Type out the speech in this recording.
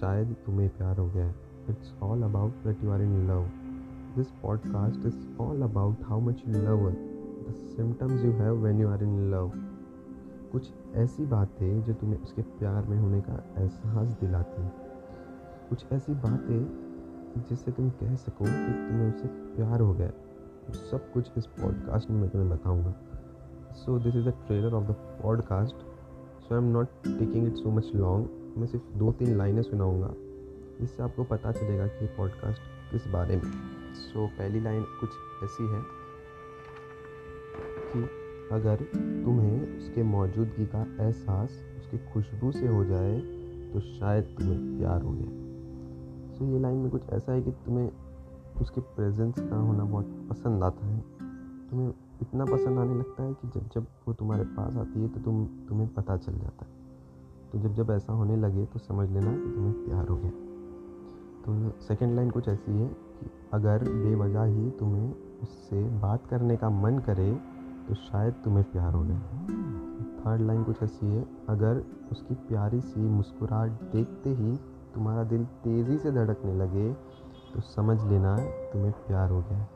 शायद तुम्हें प्यार हो गया है। It's all about that you are in love this podcast is all about how much you love the symptoms you have when you are in love कुछ ऐसी बातें जो तुम्हें उसके प्यार में होने का एहसास दिलाती कुछ ऐसी बातें जिससे तुम कह सको कि तुम्हें उससे प्यार हो गया सब कुछ इस पॉडकास्ट में मैं तुम्हें बताऊँगा। So this is the trailer of the podcast so I am not taking it so much long मैं सिर्फ़ दो तीन लाइनें सुनाऊँगा जिससे आपको पता चलेगा कि पॉडकास्ट किस बारे में। सो so, पहली लाइन कुछ ऐसी है कि अगर तुम्हें उसके मौजूदगी का एहसास उसकी खुशबू से हो जाए तो शायद तुम्हें प्यार हो गया। सो so, ये लाइन में कुछ ऐसा है कि तुम्हें उसके प्रेजेंस का होना बहुत पसंद आता है। तुम्हें इतना पसंद आने लगता है कि जब जब वो तुम्हारे पास आती है तो तुम तुम्हें पता चल जाता है। तो जब जब ऐसा होने लगे तो समझ लेना कि तुम्हें प्यार हो गया। तो सेकंड लाइन कुछ ऐसी है कि अगर बेवजह ही तुम्हें उससे बात करने का मन करे तो शायद तुम्हें प्यार हो गया। थर्ड लाइन कुछ ऐसी है, अगर उसकी प्यारी सी मुस्कुराहट देखते ही तुम्हारा दिल तेज़ी से धड़कने लगे तो समझ लेना तुम्हें प्यार हो गया।